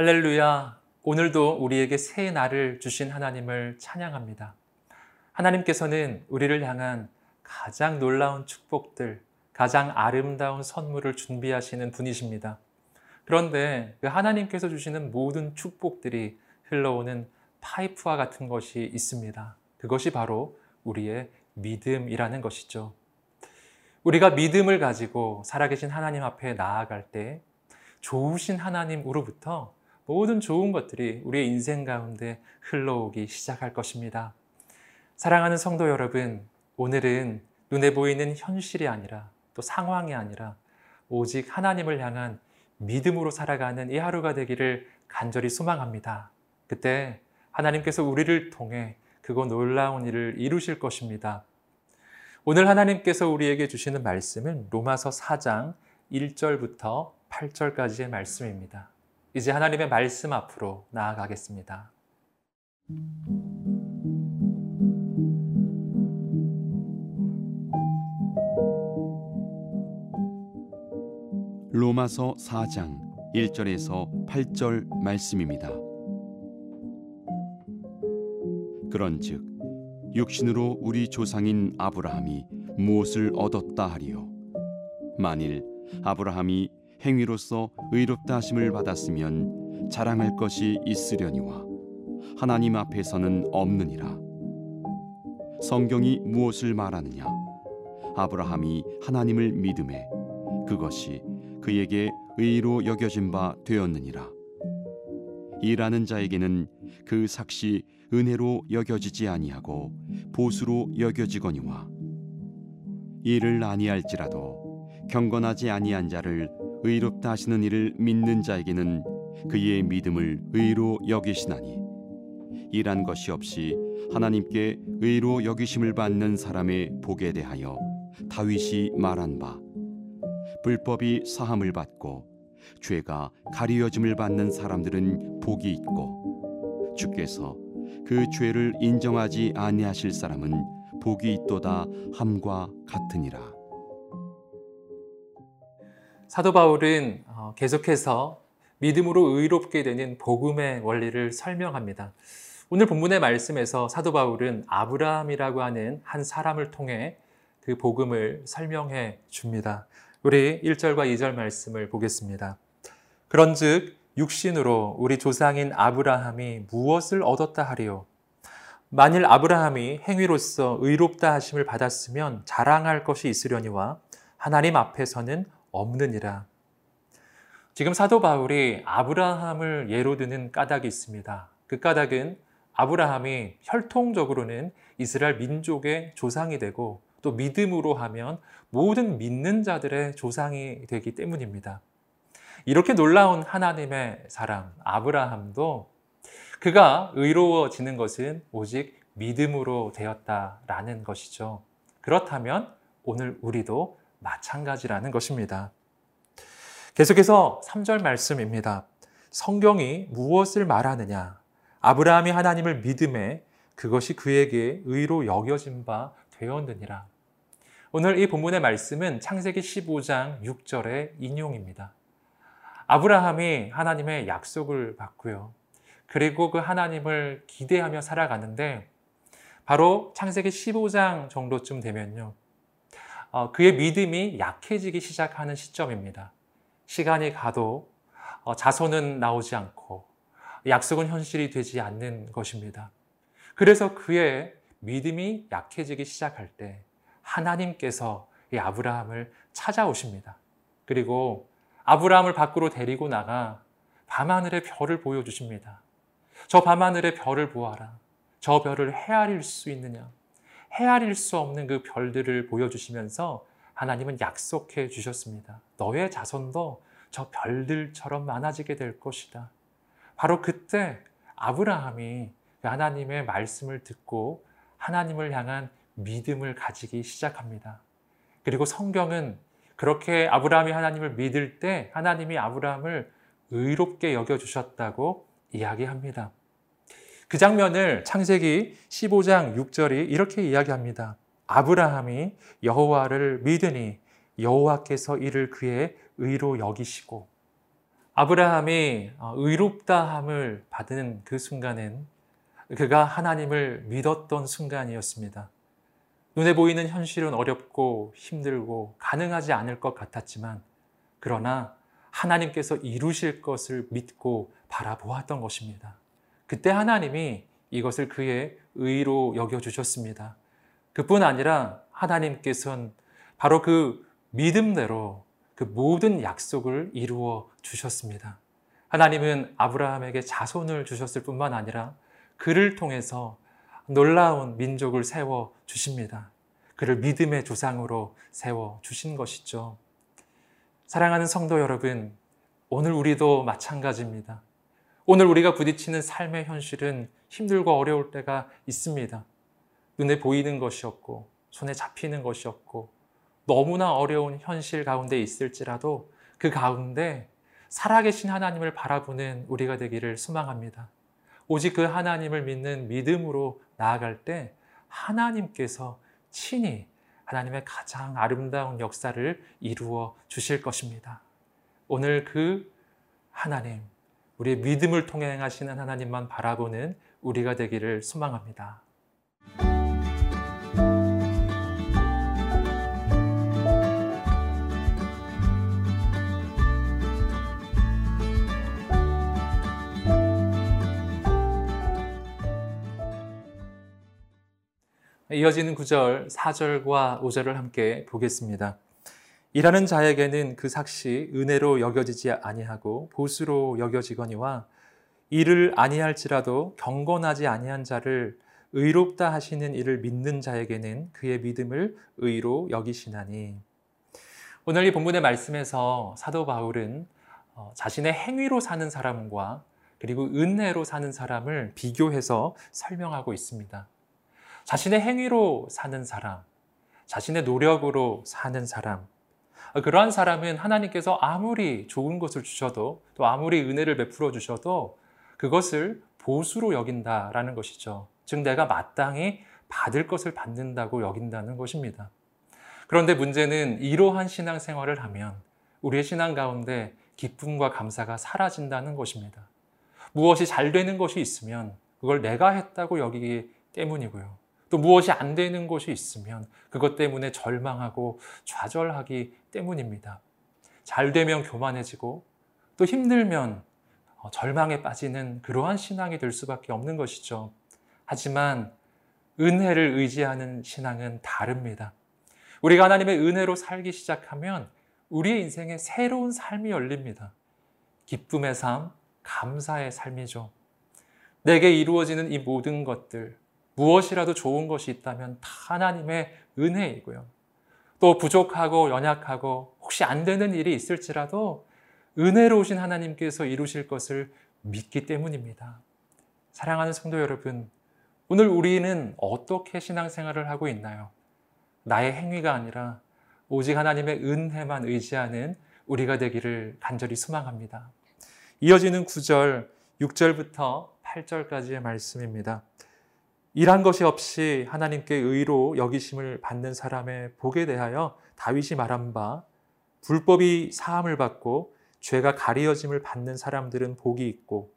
할렐루야. 오늘도 우리에게 새 날을 주신 하나님을 찬양합니다. 하나님께서는 우리를 향한 가장 놀라운 축복들, 가장 아름다운 선물을 준비하시는 분이십니다. 그런데 그 하나님께서 주시는 모든 축복들이 흘러오는 파이프와 같은 것이 있습니다. 그것이 바로 우리의 믿음이라는 것이죠. 우리가 믿음을 가지고 살아계신 하나님 앞에 나아갈 때 좋으신 하나님으로부터 모든 좋은 것들이 우리의 인생 가운데 흘러오기 시작할 것입니다. 사랑하는 성도 여러분, 오늘은 눈에 보이는 현실이 아니라 또 상황이 아니라 오직 하나님을 향한 믿음으로 살아가는 이 하루가 되기를 간절히 소망합니다. 그때 하나님께서 우리를 통해 그거 놀라운 일을 이루실 것입니다. 오늘 하나님께서 우리에게 주시는 말씀은 로마서 4장 1절부터 8절까지의 말씀입니다. 이제 하나님의 말씀 앞으로 나아가겠습니다. 로마서 4장 1절에서 8절 말씀입니다. 그런즉 육신으로 우리 조상인 아브라함이 무엇을 얻었다 하리요 만일 아브라함이 행위로서 의롭다 하심을 받았으면 자랑할 것이 있으려니와 하나님 앞에서는 없느니라. 성경이 무엇을 말하느냐? 아브라함이 하나님을 믿음에 그것이 그에게 의로 여겨진 바 되었느니라. 일하는 자에게는 그 삭시 은혜로 여겨지지 아니하고 보수로 여겨지거니와 일을 아니할지라도 경건하지 아니한 자를 의롭다 하시는 이를 믿는 자에게는 그의 믿음을 의로 여기시나니 일한 것이 없이 하나님께 의로 여기심을 받는 사람의 복에 대하여 다윗이 말한 바 불법이 사함을 받고 죄가 가리워짐을 받는 사람들은 복이 있고 주께서 그 죄를 인정하지 아니하실 사람은 복이 있도다 함과 같으니라. 사도 바울은 어, 계속해서 믿음으로 의롭게 되는 복음의 원리를 설명합니다. 오늘 본문의 말씀에서 사도 바울은 아브라함이라고 하는 한 사람을 통해 그 복음을 설명해 줍니다. 우리 1절과 2절 말씀을 보겠습니다. 그런즉 육신으로 우리 조상인 아브라함이 무엇을 얻었다 하리요? 만일 아브라함이 행위로서 의롭다 하심을 받았으면 자랑할 것이 있으려니와 하나님 앞에서는 없느니라. 지금 사도 바울이 아브라함을 예로 드는 까닭이 있습니다. 그 까닭은 아브라함이 혈통적으로는 이스라엘 민족의 조상이 되고 또 믿음으로 하면 모든 믿는 자들의 조상이 되기 때문입니다. 이렇게 놀라운 하나님의 사람 아브라함도 그가 의로워지는 것은 오직 믿음으로 되었다라는 것이죠. 그렇다면 오늘 우리도 마찬가지라는 것입니다. 계속해서 3절 말씀입니다. 성경이 무엇을 말하느냐? 아브라함이 하나님을 믿음에 그것이 그에게 의로 여겨진 바 되었느니라. 오늘 이 본문의 말씀은 창세기 15장 6절의 인용입니다. 아브라함이 하나님의 약속을 받고요. 그리고 그 하나님을 기대하며 살아가는데 바로 창세기 15장 정도쯤 되면요. 어, 그의 믿음이 약해지기 시작하는 시점입니다. 시간이 가도 어, 자손은 나오지 않고 약속은 현실이 되지 않는 것입니다. 그래서 그의 믿음이 약해지기 시작할 때 하나님께서 이 아브라함을 찾아오십니다. 그리고 아브라함을 밖으로 데리고 나가 밤하늘의 별을 보여주십니다. 저 밤하늘의 별을 보아라. 저 별을 헤아릴 수 있느냐? 헤아릴 수 없는 그 별들을 보여주시면서 하나님은 약속해 주셨습니다. 너의 자손도 저 별들처럼 많아지게 될 것이다. 바로 그때 아브라함이 하나님의 말씀을 듣고 하나님을 향한 믿음을 가지기 시작합니다. 그리고 성경은 그렇게 아브라함이 하나님을 믿을 때 하나님이 아브라함을 의롭게 여겨주셨다고 이야기합니다. 그 장면을 창세기 15장 6절이 이렇게 이야기합니다. 아브라함이 여호와를 믿으니 여호와께서 이를 그의 의로 여기시고 아브라함이 어, 의롭다함을 받은 그 순간엔 그가 하나님을 믿었던 순간이었습니다. 눈에 보이는 현실은 어렵고 힘들고 가능하지 않을 것 같았지만 그러나 하나님께서 이루실 것을 믿고 바라보았던 것입니다. 그때 하나님이 이것을 그의 의로 여겨주셨습니다. 그뿐 아니라 하나님께서는 바로 그 믿음대로 그 모든 약속을 이루어 주셨습니다. 하나님은 아브라함에게 자손을 주셨을 뿐만 아니라 그를 통해서 놀라운 민족을 세워 주십니다. 그를 믿음의 조상으로 세워 주신 것이죠. 사랑하는 성도 여러분, 오늘 우리도 마찬가지입니다. 오늘 우리가 부딪히는 삶의 현실은 힘들고 어려울 때가 있습니다. 눈에 보이는 것이 없고, 손에 잡히는 것이 없고, 너무나 어려운 현실 가운데 있을지라도 그 가운데 살아계신 하나님을 바라보는 우리가 되기를 소망합니다. 오직 그 하나님을 믿는 믿음으로 나아갈 때 하나님께서 친히 하나님의 가장 아름다운 역사를 이루어 주실 것입니다. 오늘 그 하나님, 우리의 믿음을 통해 행하시는 하나님만 바라보는 우리가 되기를 소망합니다. 이어지는 구절 4절과 5절을 함께 보겠습니다. 일하는 자에게는 그 삭시 은혜로 여겨지지 아니하고 보수로 여겨지거니와 일을 아니할지라도 경건하지 아니한 자를 의롭다 하시는 이를 믿는 자에게는 그의 믿음을 의로 여기시나니 오늘 이 본문의 말씀에서 사도 바울은 어, 자신의 행위로 사는 사람과 그리고 은혜로 사는 사람을 비교해서 설명하고 있습니다. 자신의 행위로 사는 사람, 자신의 노력으로 사는 사람, 그러한 사람은 하나님께서 아무리 좋은 것을 주셔도 또 아무리 은혜를 베풀어 주셔도 그것을 보수로 여긴다라는 것이죠. 즉 내가 마땅히 받을 것을 받는다고 여긴다는 것입니다. 그런데 문제는 이러한 신앙생활을 하면 우리의 신앙 가운데 기쁨과 감사가 사라진다는 것입니다. 무엇이 잘 되는 것이 있으면 그걸 내가 했다고 여기기 때문이고요. 또 무엇이 안 되는 것이 있으면 그것 때문에 절망하고 좌절하기 때문입니다. 잘 되면 교만해지고 또 힘들면 어, 절망에 빠지는 그러한 신앙이 될 수밖에 없는 것이죠. 하지만 은혜를 의지하는 신앙은 다릅니다. 우리가 하나님의 은혜로 살기 시작하면 우리의 인생에 새로운 삶이 열립니다. 기쁨의 삶, 감사의 삶이죠. 내게 이루어지는 이 모든 것들, 무엇이라도 좋은 것이 있다면 다 하나님의 은혜이고요. 또 부족하고 연약하고 혹시 안 되는 일이 있을지라도 은혜로우신 하나님께서 이루실 것을 믿기 때문입니다. 사랑하는 성도 여러분, 오늘 우리는 어떻게 신앙생활을 하고 있나요? 나의 행위가 아니라 오직 하나님의 은혜만 의지하는 우리가 되기를 간절히 소망합니다. 이어지는 9절, 6절부터 8절까지의 말씀입니다. 일한 것이 없이 하나님께 의로 여기심을 받는 사람의 복에 대하여 다윗이 말한 바 불법이 사함을 받고 죄가 가리어짐을 받는 사람들은 복이 있고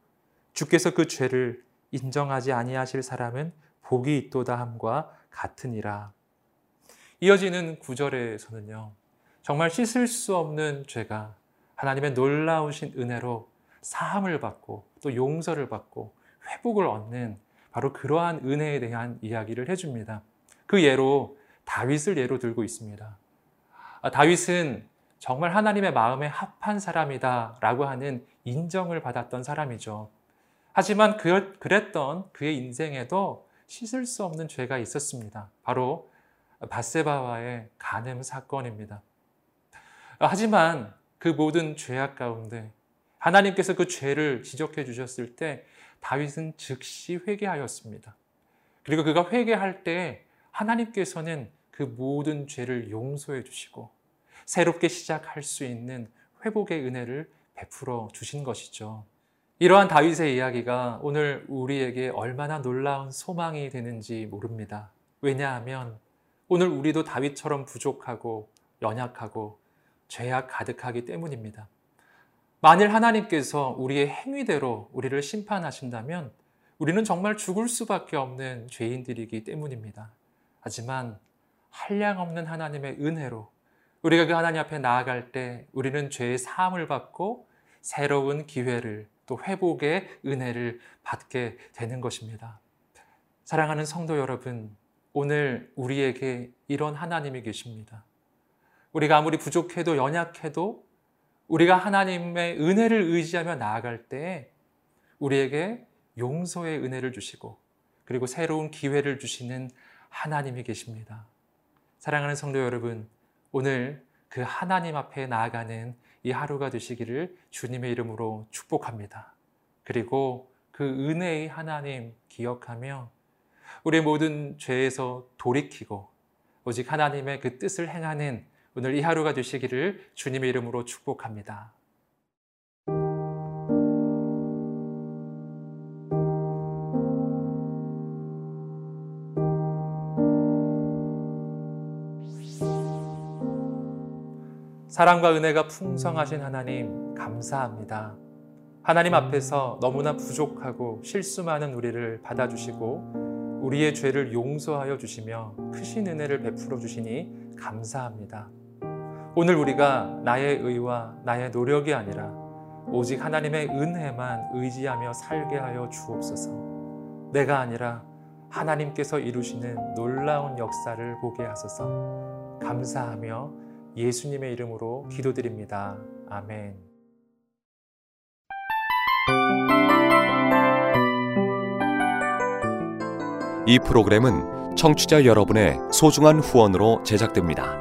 주께서 그 죄를 인정하지 아니하실 사람은 복이 있도다 함과 같으니라. 이어지는 구절에서는요. 정말 씻을 수 없는 죄가 하나님의 놀라우신 은혜로 사함을 받고 또 용서를 받고 회복을 얻는 바로 그러한 은혜에 대한 이야기를 해줍니다. 그 예로 다윗을 예로 들고 있습니다. 아, 다윗은 정말 하나님의 마음에 합한 사람이다 라고 하는 인정을 받았던 사람이죠. 하지만 그, 그랬던 그의 인생에도 씻을 수 없는 죄가 있었습니다. 바로 바세바와의 간음 사건입니다. 하지만 그 모든 죄악 가운데 하나님께서 그 죄를 지적해 주셨을 때 다윗은 즉시 회개하였습니다. 그리고 그가 회개할 때 하나님께서는 그 모든 죄를 용서해 주시고 새롭게 시작할 수 있는 회복의 은혜를 베풀어 주신 것이죠. 이러한 다윗의 이야기가 오늘 우리에게 얼마나 놀라운 소망이 되는지 모릅니다. 왜냐하면 오늘 우리도 다윗처럼 부족하고 연약하고 죄악 가득하기 때문입니다. 만일 하나님께서 우리의 행위대로 우리를 심판하신다면 우리는 정말 죽을 수밖에 없는 죄인들이기 때문입니다. 하지만 한량 없는 하나님의 은혜로 우리가 그 하나님 앞에 나아갈 때 우리는 죄의 사함을 받고 새로운 기회를 또 회복의 은혜를 받게 되는 것입니다. 사랑하는 성도 여러분, 오늘 우리에게 이런 하나님이 계십니다. 우리가 아무리 부족해도 연약해도 우리가 하나님의 은혜를 의지하며 나아갈 때 우리에게 용서의 은혜를 주시고 그리고 새로운 기회를 주시는 하나님이 계십니다. 사랑하는 성도 여러분, 오늘 그 하나님 앞에 나아가는 이 하루가 되시기를 주님의 이름으로 축복합니다. 그리고 그 은혜의 하나님 기억하며 우리 모든 죄에서 돌이키고 오직 하나님의 그 뜻을 행하는 오늘 이 하루가 되시기를 주님의 이름으로 축복합니다. 사랑과 은혜가 풍성하신 하나님, 감사합니다. 하나님 앞에서 너무나 부족하고 실수 많은 우리를 받아주시고 우리의 죄를 용서하여 주시며 크신 은혜를 베풀어 주시니 감사합니다. 오늘 우리가 나의 의와 나의 노력이 아니라 오직 하나님의 은혜만 의지하며 살게 하여 주옵소서. 내가 아니라 하나님께서 이루시는 놀라운 역사를 보게 하소서. 감사하며 예수님의 이름으로 기도드립니다. 아멘. 이 프로그램은 청취자 여러분의 소중한 후원으로 제작됩니다.